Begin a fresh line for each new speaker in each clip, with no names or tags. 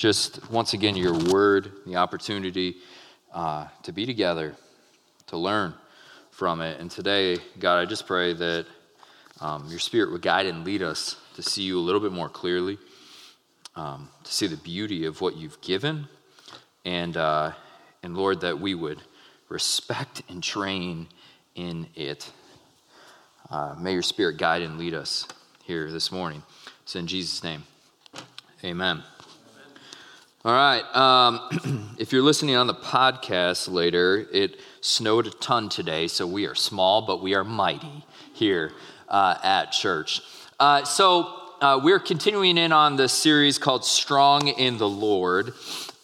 just once again your word, the opportunity uh, to be together, to learn from it. And today, God, I just pray that um, your spirit would guide and lead us to see you a little bit more clearly, um, to see the beauty of what you've given, and, uh, and Lord, that we would respect and train in it. Uh, may your spirit guide and lead us here this morning. It's in Jesus' name. Amen. All right. Um, if you're listening on the podcast later, it snowed a ton today, so we are small, but we are mighty here uh, at church. Uh, so uh, we're continuing in on the series called Strong in the Lord.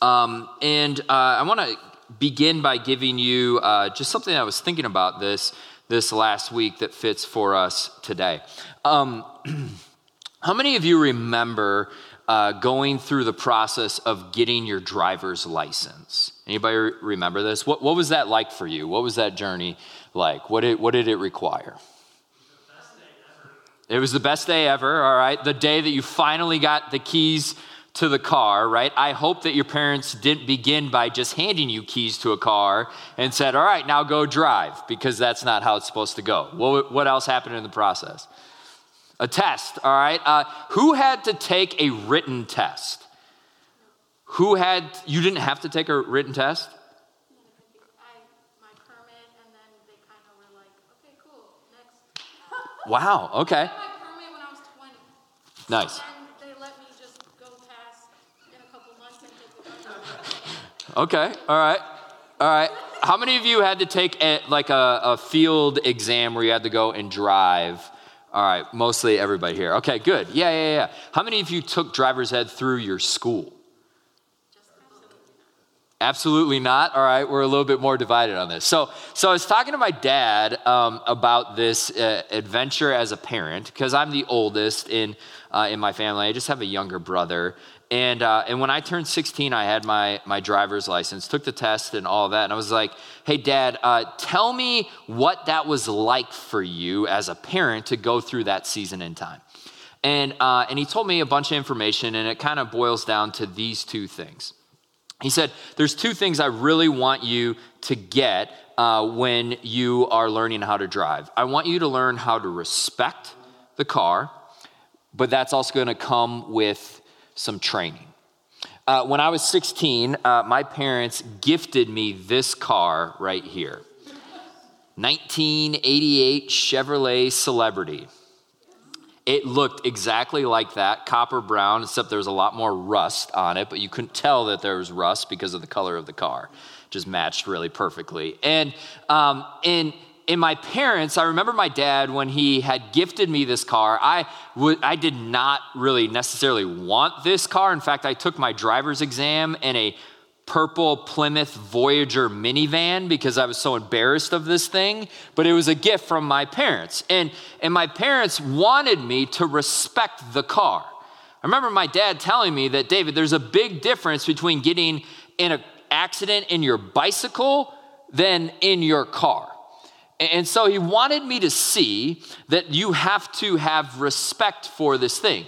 Um, and uh, I want to begin by giving you uh, just something I was thinking about this this last week that fits for us today. Um, how many of you remember uh, going through the process of getting your driver's license. Anybody remember this? What, what was that like for you? What was that journey like? What did, what did it require? It was the best day ever, all right? The day that you finally got the keys to the car, right? I hope that your parents didn't begin by just handing you keys to a car and said, all right, now go drive, because that's not how it's supposed to go. What, what else happened in the process? A test, all right? Uh, who had to take a written test? Who had, you didn't have to take a written test? Wow, okay. Nice. Okay, all right, all right. How many of you had to take a, like a, a field exam where you had to go and drive? All right, mostly everybody here. Okay, good. Yeah, yeah, yeah. How many of you took driver's ed through your school? Absolutely not. All right, we're a little bit more divided on this. So, so I was talking to my dad um, about this uh, adventure as a parent because I'm the oldest in uh, in my family. I just have a younger brother, and, uh, and when I turned 16, I had my, my driver's license, took the test and all that. And I was like, hey, dad, uh, tell me what that was like for you as a parent to go through that season in time. And, uh, and he told me a bunch of information, and it kind of boils down to these two things. He said, There's two things I really want you to get uh, when you are learning how to drive. I want you to learn how to respect the car, but that's also going to come with some training. Uh, when I was 16, uh, my parents gifted me this car right here 1988 Chevrolet Celebrity. It looked exactly like that, copper brown, except there was a lot more rust on it, but you couldn't tell that there was rust because of the color of the car. Just matched really perfectly. And, um, and in my parents, I remember my dad when he had gifted me this car. I, w- I did not really necessarily want this car. In fact, I took my driver's exam in a purple Plymouth Voyager minivan because I was so embarrassed of this thing, but it was a gift from my parents. And, and my parents wanted me to respect the car. I remember my dad telling me that, David, there's a big difference between getting in an accident in your bicycle than in your car. And so he wanted me to see that you have to have respect for this thing,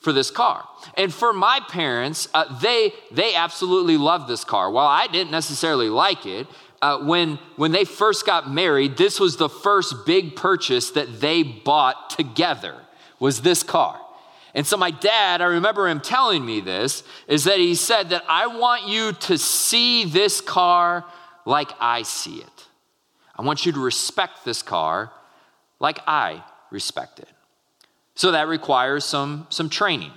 for this car. And for my parents, uh, they, they absolutely loved this car. While I didn't necessarily like it, uh, when, when they first got married, this was the first big purchase that they bought together, was this car. And so my dad, I remember him telling me this, is that he said that I want you to see this car like I see it. I want you to respect this car like I respect it. So that requires some, some training.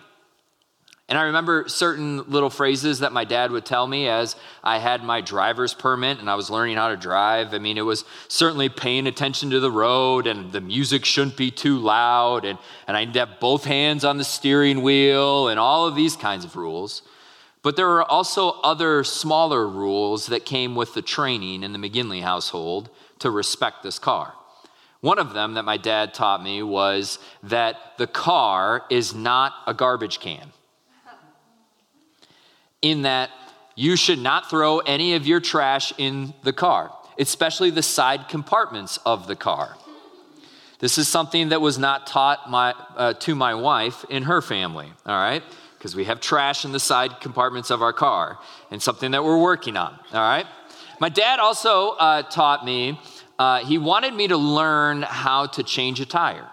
And I remember certain little phrases that my dad would tell me as I had my driver's permit and I was learning how to drive. I mean, it was certainly paying attention to the road and the music shouldn't be too loud and, and I need to have both hands on the steering wheel and all of these kinds of rules. But there were also other smaller rules that came with the training in the McGinley household to respect this car. One of them that my dad taught me was that the car is not a garbage can. In that you should not throw any of your trash in the car, especially the side compartments of the car. This is something that was not taught my, uh, to my wife in her family, all right? Because we have trash in the side compartments of our car and something that we're working on, all right? My dad also uh, taught me, uh, he wanted me to learn how to change a tire.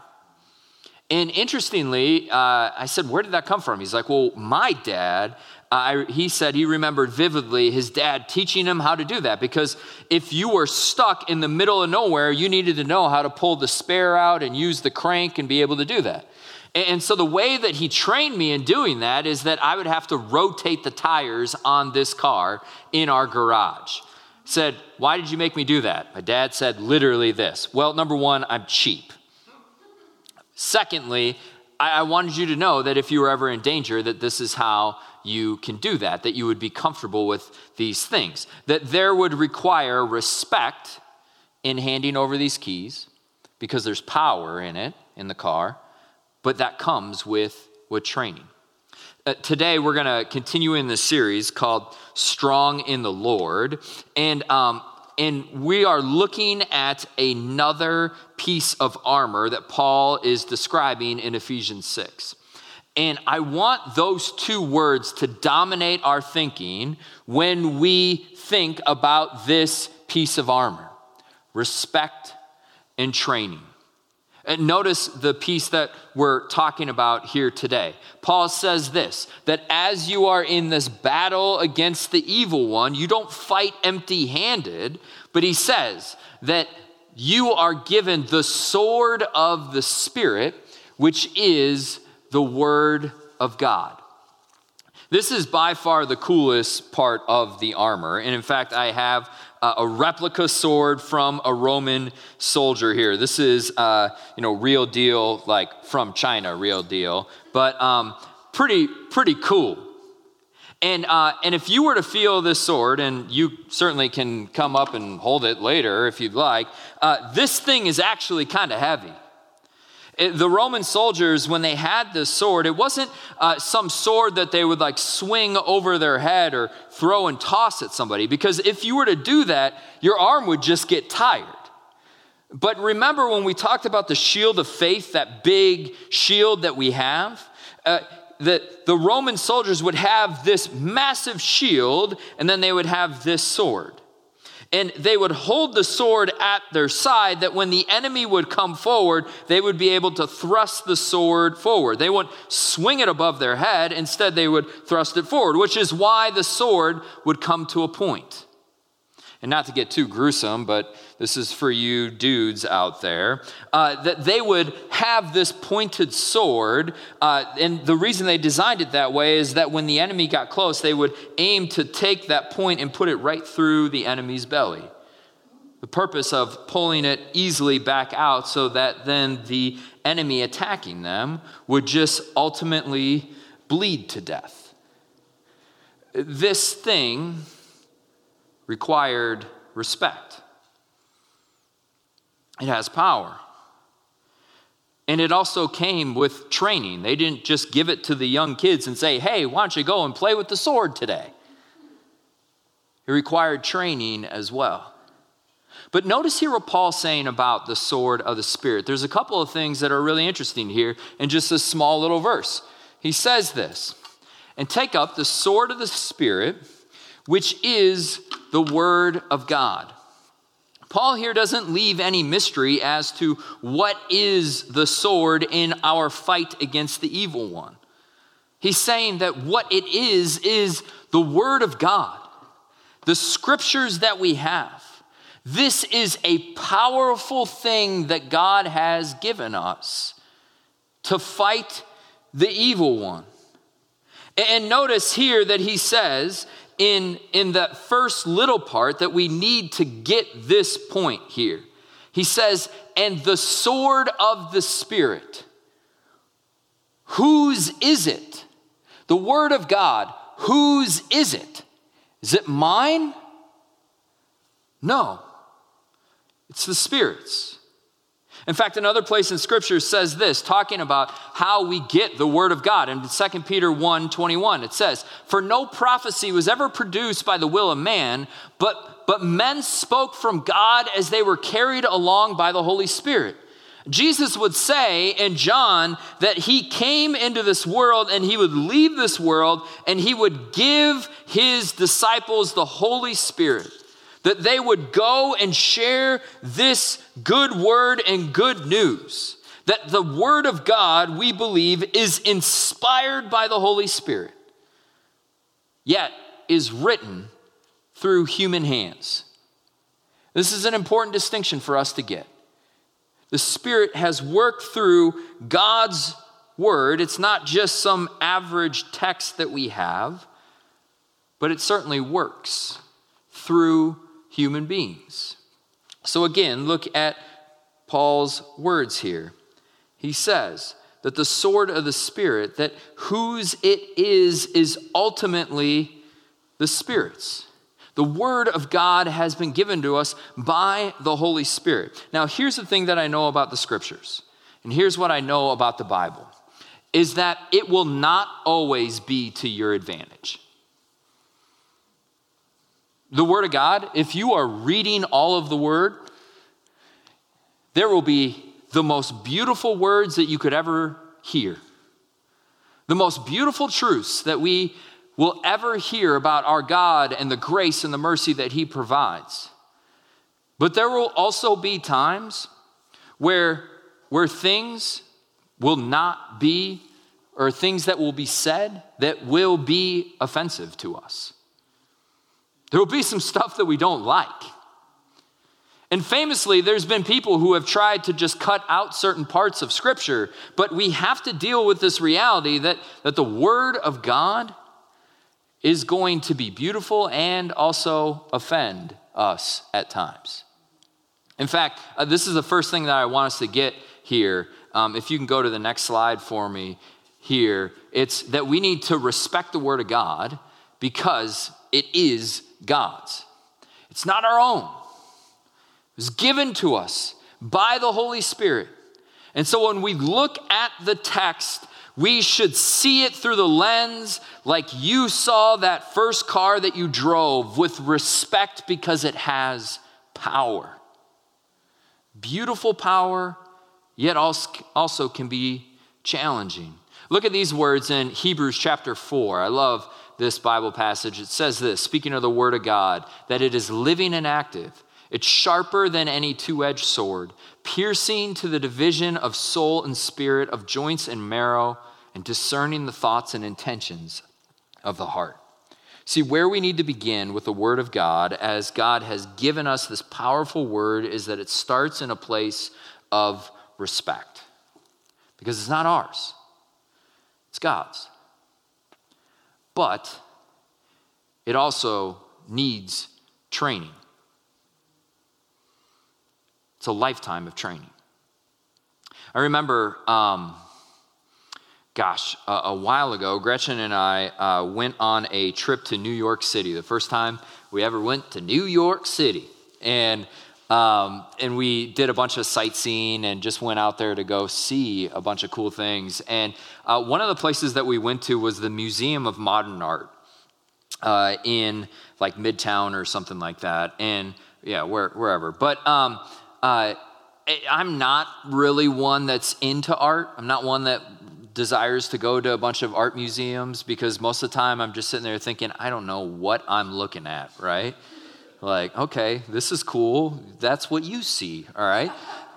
And interestingly, uh, I said, Where did that come from? He's like, Well, my dad I, he said he remembered vividly his dad teaching him how to do that because if you were stuck in the middle of nowhere, you needed to know how to pull the spare out and use the crank and be able to do that. And so the way that he trained me in doing that is that I would have to rotate the tires on this car in our garage. Said, Why did you make me do that? My dad said literally this Well, number one, I'm cheap. Secondly, I, I wanted you to know that if you were ever in danger, that this is how you can do that, that you would be comfortable with these things, that there would require respect in handing over these keys because there's power in it in the car, but that comes with, with training. Uh, today, we're going to continue in this series called Strong in the Lord. And, um, and we are looking at another piece of armor that Paul is describing in Ephesians 6. And I want those two words to dominate our thinking when we think about this piece of armor respect and training. And notice the piece that we're talking about here today. Paul says this that as you are in this battle against the evil one, you don't fight empty handed, but he says that you are given the sword of the Spirit, which is the Word of God. This is by far the coolest part of the armor. And in fact, I have a replica sword from a Roman soldier here. This is, uh, you know, real deal, like from China, real deal, but um, pretty, pretty cool. And, uh, and if you were to feel this sword, and you certainly can come up and hold it later if you'd like, uh, this thing is actually kind of heavy. The Roman soldiers, when they had this sword, it wasn't uh, some sword that they would like swing over their head or throw and toss at somebody, because if you were to do that, your arm would just get tired. But remember when we talked about the shield of faith, that big shield that we have? Uh, that the Roman soldiers would have this massive shield and then they would have this sword and they would hold the sword at their side that when the enemy would come forward, they would be able to thrust the sword forward. They wouldn't swing it above their head, instead, they would thrust it forward, which is why the sword would come to a point. and not to get too gruesome, but this is for you dudes out there, uh, that they would have this pointed sword. Uh, and the reason they designed it that way is that when the enemy got close, they would aim to take that point and put it right through the enemy's belly. The purpose of pulling it easily back out so that then the enemy attacking them would just ultimately bleed to death. This thing required respect. It has power. And it also came with training. They didn't just give it to the young kids and say, hey, why don't you go and play with the sword today? It required training as well. But notice here what Paul's saying about the sword of the Spirit. There's a couple of things that are really interesting here in just a small little verse. He says this, and take up the sword of the Spirit, which is the Word of God. Paul here doesn't leave any mystery as to what is the sword in our fight against the evil one. He's saying that what it is, is the Word of God, the scriptures that we have. This is a powerful thing that God has given us to fight the evil one. And notice here that he says in, in that first little part that we need to get this point here. He says, and the sword of the Spirit. Whose is it? The Word of God. whose is it? Is it mine? No, it's the Spirit's. In fact, another place in Scripture says this, talking about how we get the Word of God. In 2 Peter 1 21, it says, For no prophecy was ever produced by the will of man, but, but men spoke from God as they were carried along by the Holy Spirit. Jesus would say in John that he came into this world and he would leave this world and he would give his disciples the Holy Spirit that they would go and share this good word and good news. That the word of God, we believe, is inspired by the Holy Spirit, yet is written through human hands. This is an important distinction for us to get. The Spirit has worked through God's word. It's not just some average text that we have, but it certainly works through human beings. So again, look at Paul's words here. He says that the sword of the Spirit, that whose it is, is ultimately the Spirit's. The Word of God has been given to us by the Holy Spirit. Now, here's the thing that I know about the Scriptures, and here's what I know about the Bible is that it will not always be to your advantage the Word of God, if you are reading all of the Word, there will be the most beautiful words that you could ever hear. The most beautiful truths that we will ever hear about our God and the grace and the mercy that He provides. But there will also be times where, where things will not be, or things that will be said that will be offensive to us. There will be some stuff that we don't like. And famously, there's been people who have tried to just cut out certain parts of Scripture, but we have to deal with this reality that, that the Word of God is going to be beautiful and also offend us at times. In fact, uh, this is the first thing that I want us to get here. Um, if you can go to the next slide for me here, it's that we need to respect the Word of God because it is God's. It's not our own. It was given to us by the Holy Spirit. And so when we look at the text, we should see it through the lens like you saw that first car that you drove with respect because it has power. Beautiful power, yet also can be challenging. Look at these words in Hebrews chapter 4. I love this Bible passage, it says this speaking of the Word of God, that it is living and active. It's sharper than any two edged sword, piercing to the division of soul and spirit, of joints and marrow, and discerning the thoughts and intentions of the heart. See, where we need to begin with the Word of God, as God has given us this powerful Word, is that it starts in a place of respect. Because it's not ours, it's God's but it also needs training. It's a lifetime of training. I remember, um, gosh, a, a, while ago, Gretchen and I uh, went on a trip to New York City, the first time we ever went to New York City. And um, and we did a bunch of sightseeing and just went out there to go see a bunch of cool things. And uh, one of the places that we went to was the Museum of Modern Art uh, in like Midtown or something like that. And yeah, where, wherever. But um, uh, I'm not really one that's into art. I'm not one that desires to go to a bunch of art museums because most of the time I'm just sitting there thinking, I don't know what I'm looking at, right? Like, okay, this is cool. That's what you see, all right?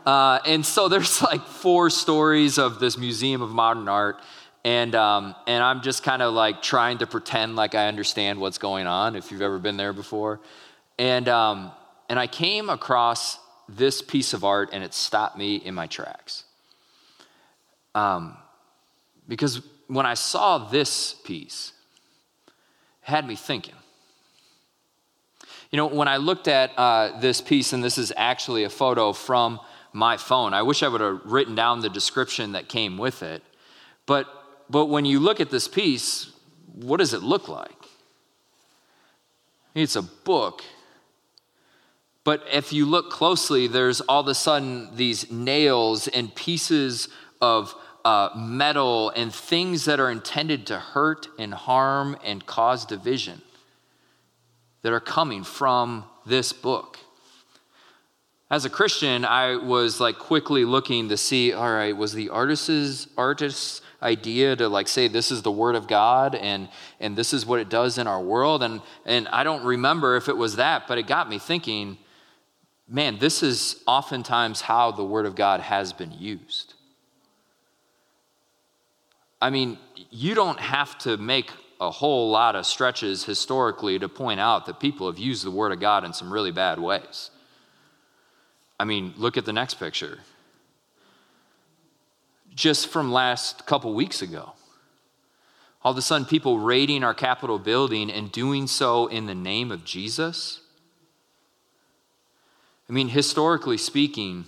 Uh, and so there's like four stories of this Museum of Modern Art. And, um, and I'm just kind of like trying to pretend like I understand what's going on, if you've ever been there before. And, um, and I came across this piece of art and it stopped me in my tracks. Um, because when I saw this piece, had me thinking. You know, when I looked at uh, this piece, and this is actually a photo from my phone, I wish I would have written down the description that came with it. But, but when you look at this piece, what does it look like? It's a book. But if you look closely, there's all of a sudden these nails and pieces of uh, metal and things that are intended to hurt and harm and cause division that are coming from this book. As a Christian, I was like quickly looking to see, all right, was the artist's artist's idea to like say this is the word of God and and this is what it does in our world and and I don't remember if it was that, but it got me thinking, man, this is oftentimes how the word of God has been used. I mean, you don't have to make a whole lot of stretches historically to point out that people have used the word of God in some really bad ways. I mean, look at the next picture. Just from last couple weeks ago. All of a sudden, people raiding our Capitol building and doing so in the name of Jesus. I mean, historically speaking,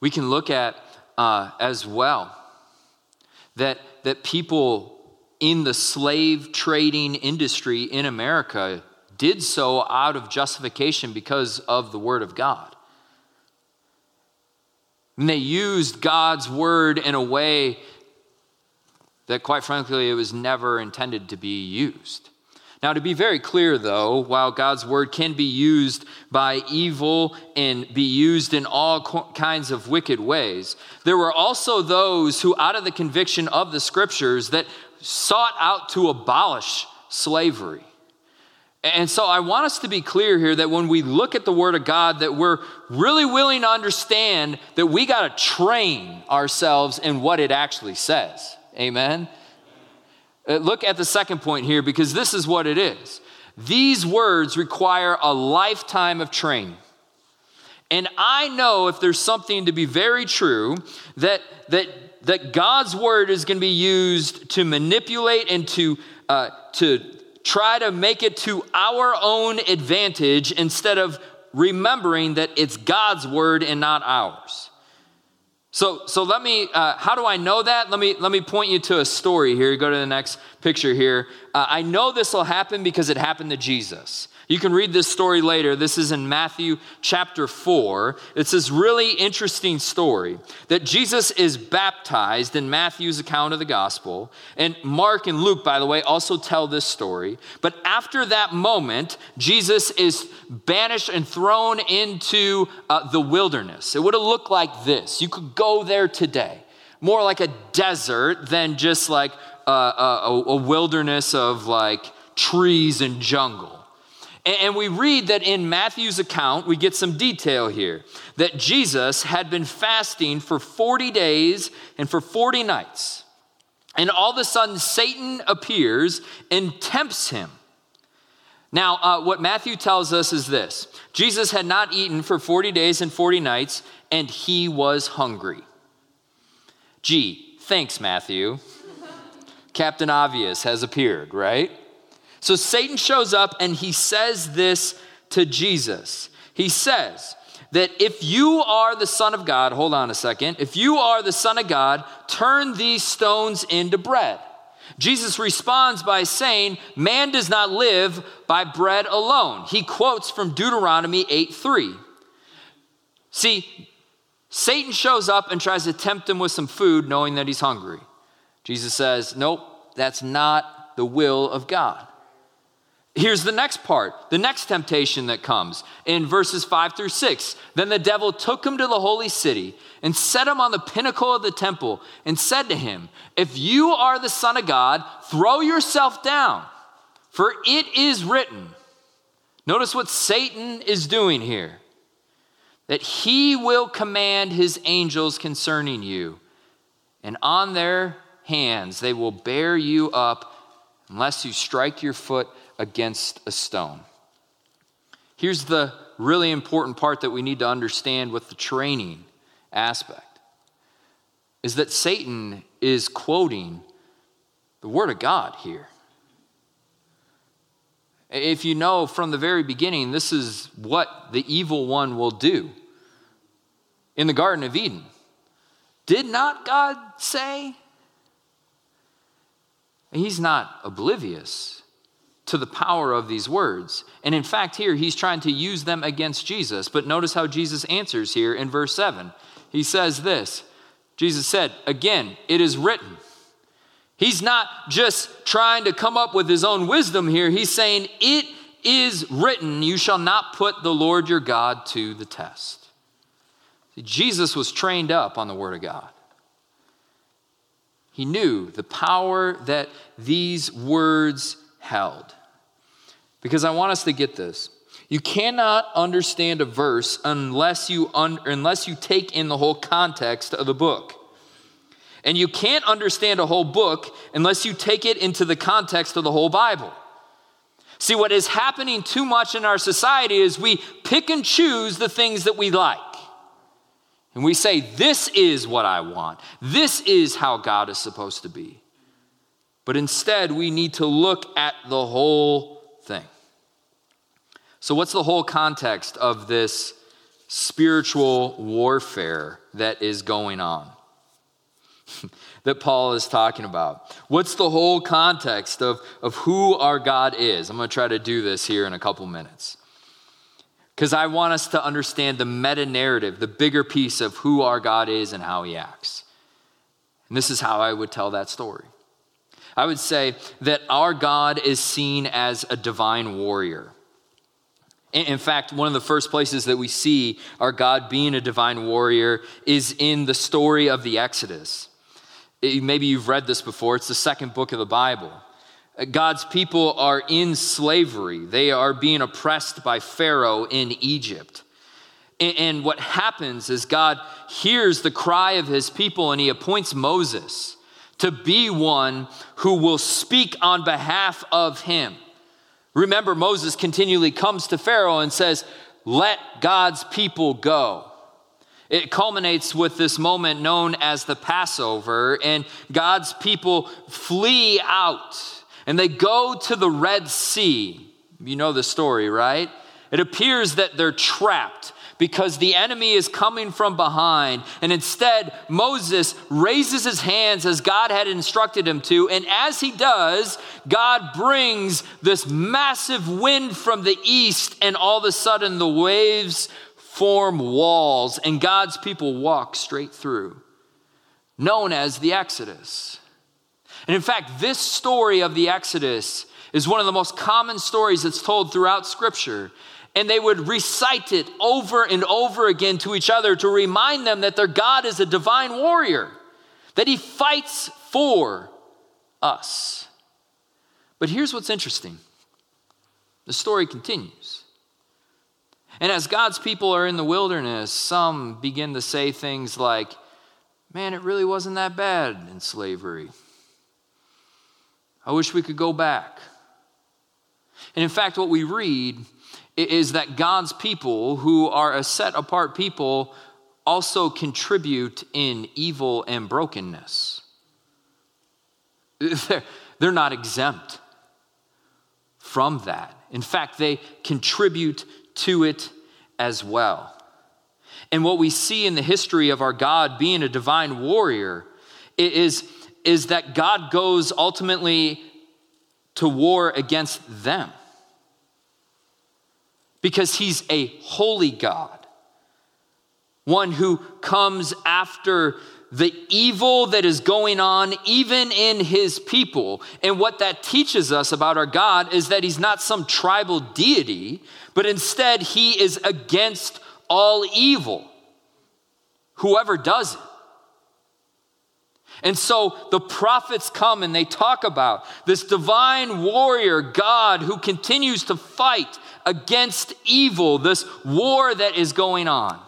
we can look at uh, as well that, that people in the slave trading industry in America did so out of justification because of the Word of God. And they used God's word in a way that, quite frankly, it was never intended to be used. Now, to be very clear, though, while God's word can be used by evil and be used in all kinds of wicked ways, there were also those who, out of the conviction of the scriptures, that sought out to abolish slavery. And so I want us to be clear here that when we look at the Word of God, that we're really willing to understand that we got to train ourselves in what it actually says. Amen? Uh, look at the second point here because this is what it is. These words require a lifetime of training. And I know if there's something to be very true, that, that, that God's word is going to be used to manipulate and to, uh, to try to make it to our own advantage instead of remembering that it's God's word and not ours. So, so let me, uh, how do I know that? Let me, let me point you to a story here. Go to the next picture here. Uh, I know this will happen because it happened to Jesus. You can read this story later. This is in Matthew chapter 4. It's this really interesting story that Jesus is baptized in Matthew's account of the gospel. And Mark and Luke, by the way, also tell this story. But after that moment, Jesus is banished and thrown into uh, the wilderness. It would have looked like this. You could go there today, more like a desert than just like uh, a, a wilderness of like trees and jungle. And we read that in Matthew's account, we get some detail here that Jesus had been fasting for 40 days and for 40 nights. And all of a sudden, Satan appears and tempts him. Now, uh, what Matthew tells us is this Jesus had not eaten for 40 days and 40 nights, and he was hungry. Gee, thanks, Matthew. Captain Obvious has appeared, right? So Satan shows up and he says this to Jesus. He says that if you are the Son of God, hold on a second, if you are the Son of God, turn these stones into bread. Jesus responds by saying, Man does not live by bread alone. He quotes from Deuteronomy 8 3. See, Satan shows up and tries to tempt him with some food, knowing that he's hungry. Jesus says, Nope, that's not the will of God. Here's the next part, the next temptation that comes in verses five through six. Then the devil took him to the holy city and set him on the pinnacle of the temple and said to him, If you are the Son of God, throw yourself down, for it is written. Notice what Satan is doing here that he will command his angels concerning you, and on their hands they will bear you up unless you strike your foot against a stone. Here's the really important part that we need to understand with the training aspect is that Satan is quoting the Word of God here. If you know from the very beginning, this is what the evil one will do in the Garden of Eden. Did not God say He's not oblivious to the power of these words. And in fact, here he's trying to use them against Jesus. But notice how Jesus answers here in verse 7. He says this Jesus said, Again, it is written. He's not just trying to come up with his own wisdom here. He's saying, It is written, You shall not put the Lord your God to the test. See, Jesus was trained up on the Word of God. He knew the power that these words held. Because I want us to get this. You cannot understand a verse unless you, un- unless you take in the whole context of the book. And you can't understand a whole book unless you take it into the context of the whole Bible. See, what is happening too much in our society is we pick and choose the things that we like. And we say, This is what I want. This is how God is supposed to be. But instead, we need to look at the whole. So, what's the whole context of this spiritual warfare that is going on? that Paul is talking about. What's the whole context of, of who our God is? I'm going to try to do this here in a couple minutes because I want us to understand the meta narrative, the bigger piece of who our God is and how he acts. And this is how I would tell that story. I would say that our God is seen as a divine warrior. In fact, one of the first places that we see our God being a divine warrior is in the story of the Exodus. Eh, maybe you've read this before, it's the second book of the Bible. Eh, God's people are in slavery. They are being oppressed by Pharaoh in Egypt. And what happens is God hears the cry of his people and he appoints Moses to be one who will speak on behalf of him. Remember, Moses continually comes to Pharaoh and says, Let God's people go. It culminates with this moment known as the Passover, and God's people flee out and they go to the Red Sea. You know the story, right? It appears that they're trapped because the enemy is coming from behind. And instead, Moses raises his hands as God had instructed him to. And as he does, God brings this massive wind from the east, and all of a sudden, the waves form walls, and God's people walk straight through, known as the Exodus. And in fact, this story of the Exodus is one of the most common stories that's told throughout Scripture. And they would recite it over and over again to each other to remind them that their God is a divine warrior, that he fights for us. But here's what's interesting the story continues. And as God's people are in the wilderness, some begin to say things like, Man, it really wasn't that bad in slavery. I wish we could go back. And in fact, what we read is that God's people, who are a set apart people, also contribute in evil and brokenness. They're, they're not exempt from that. In fact, they contribute to it as well. And what we see in the history of our God being a divine warrior is is that God goes ultimately to war against them because he's a holy God, one who comes after the evil that is going on even in his people. And what that teaches us about our God is that he's not some tribal deity, but instead he is against all evil, whoever does it. And so the prophets come and they talk about this divine warrior, God, who continues to fight against evil, this war that is going on.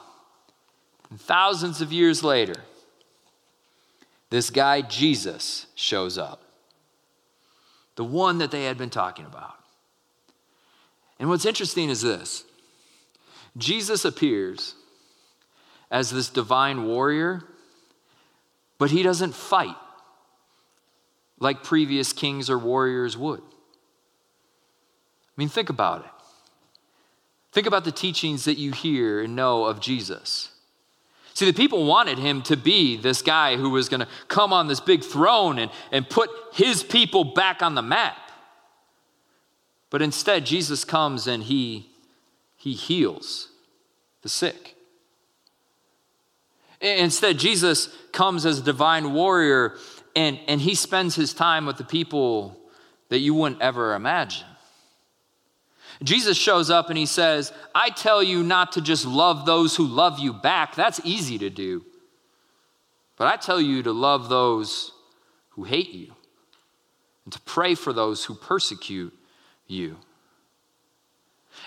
And thousands of years later, this guy, Jesus, shows up. The one that they had been talking about. And what's interesting is this Jesus appears as this divine warrior but he doesn't fight like previous kings or warriors would. I mean, think about it. Think about the teachings that you hear and know of Jesus. See, the people wanted him to be this guy who was going to come on this big throne and, and put his people back on the map. But instead, Jesus comes and he, he heals the sick. Instead, Jesus comes as a divine warrior and, and he spends his time with the people that you wouldn't ever imagine. Jesus shows up and he says, I tell you not to just love those who love you back. That's easy to do. But I tell you to love those who hate you and to pray for those who persecute you.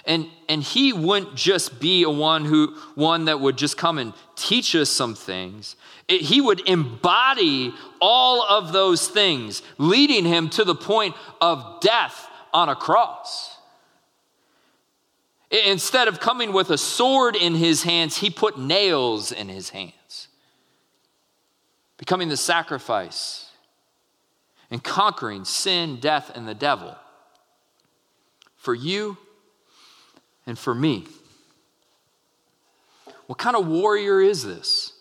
And, and he wouldn't just be a one who one that would just come and teach us some things. It, he would embody all of those things, leading him to the point of death on a cross. Instead of coming with a sword in his hands, he put nails in his hands, becoming the sacrifice and conquering sin, death, and the devil for you and for me. What kind of warrior is this?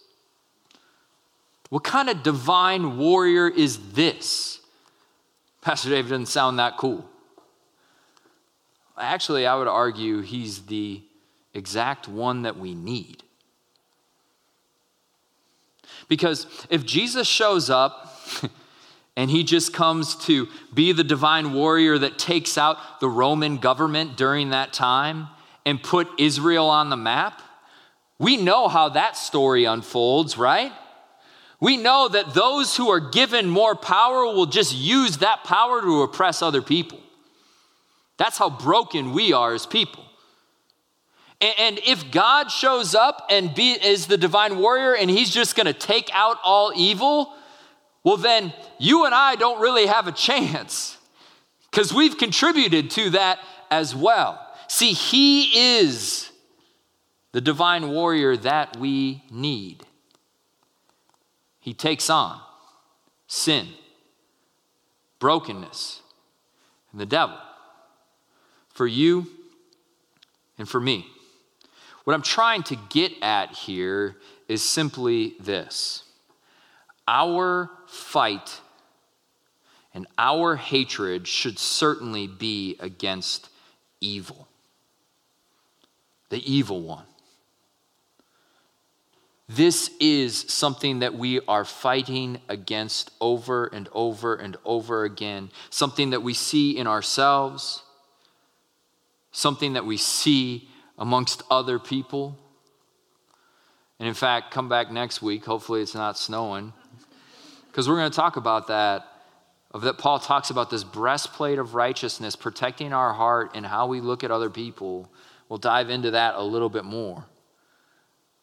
What kind of divine warrior is this? Pastor David doesn't sound that cool. Actually, I would argue he's the exact one that we need. Because if Jesus shows up and he just comes to be the divine warrior that takes out the Roman government during that time and put Israel on the map, we know how that story unfolds, right? We know that those who are given more power will just use that power to oppress other people. That's how broken we are as people. And if God shows up and be, is the divine warrior and he's just going to take out all evil, well, then you and I don't really have a chance because we've contributed to that as well. See, he is the divine warrior that we need. He takes on sin, brokenness, and the devil for you and for me. What I'm trying to get at here is simply this our fight and our hatred should certainly be against evil, the evil one. This is something that we are fighting against over and over and over again, something that we see in ourselves something that we see amongst other people. And in fact, come back next week. Hopefully, it's not snowing. Because we're going to talk about that. Of that, Paul talks about this breastplate of righteousness, protecting our heart and how we look at other people. We'll dive into that a little bit more.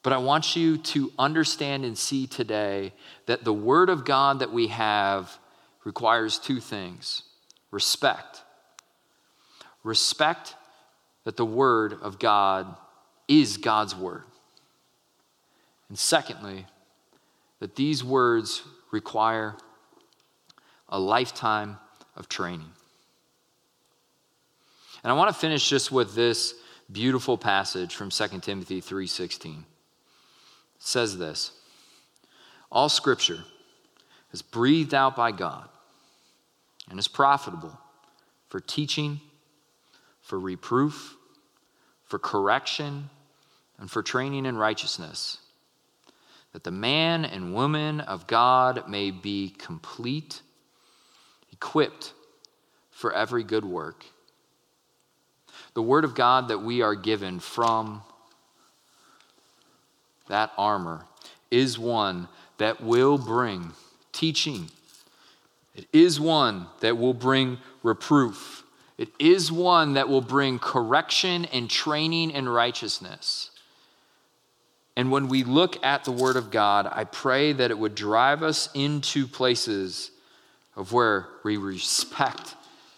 But I want you to understand and see today that the Word of God that we have requires two things respect. Respect that the Word of God is God's Word. And secondly, that these words require a lifetime of training. And I want to finish just with this beautiful passage from 2 Timothy 3:16. It says this: All scripture is breathed out by God and is profitable for teaching, for reproof, for correction, and for training in righteousness, that the man and woman of God may be complete, equipped for every good work. The word of God that we are given from that armor is one that will bring teaching. It is one that will bring reproof. It is one that will bring correction and training in righteousness. And when we look at the Word of God, I pray that it would drive us into places of where we respect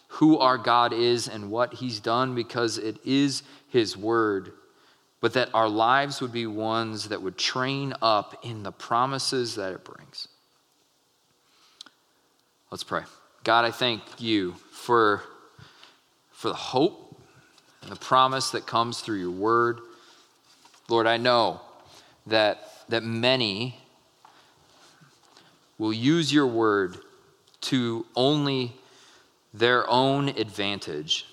who our God is and what He's done because it is His Word, but that our lives would be ones that would train up in the promises that it brings. Let's pray. God, I thank you for for the hope and the promise that comes through your word. Lord, I know that that many will use your word to only their own advantage.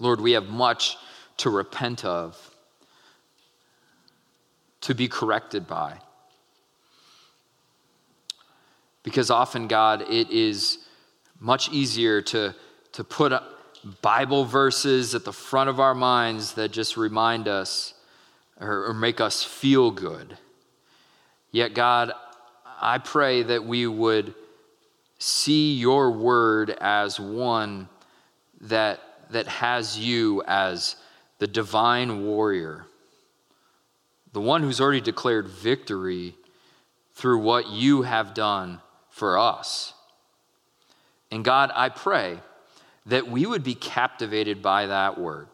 Lord, we have much to repent of, to be corrected by. Because often, God, it is much easier to, to put Bible verses at the front of our minds that just remind us or, or make us feel good. Yet, God, I pray that we would see your word as one that, that has you as the divine warrior, the one who's already declared victory through what you have done for us. And God, I pray that we would be captivated by that word.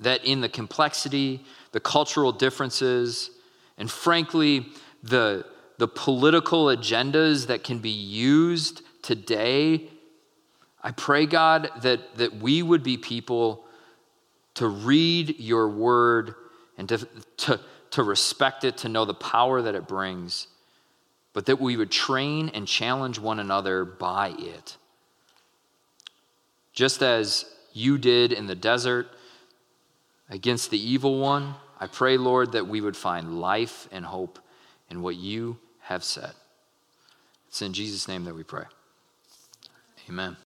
That in the complexity, the cultural differences, and frankly, the, the political agendas that can be used today, I pray, God, that, that we would be people to read your word and to, to, to respect it, to know the power that it brings, but that we would train and challenge one another by it. Just as you did in the desert against the evil one, I pray, Lord, that we would find life and hope in what you have said. It's in Jesus' name that we pray. Amen.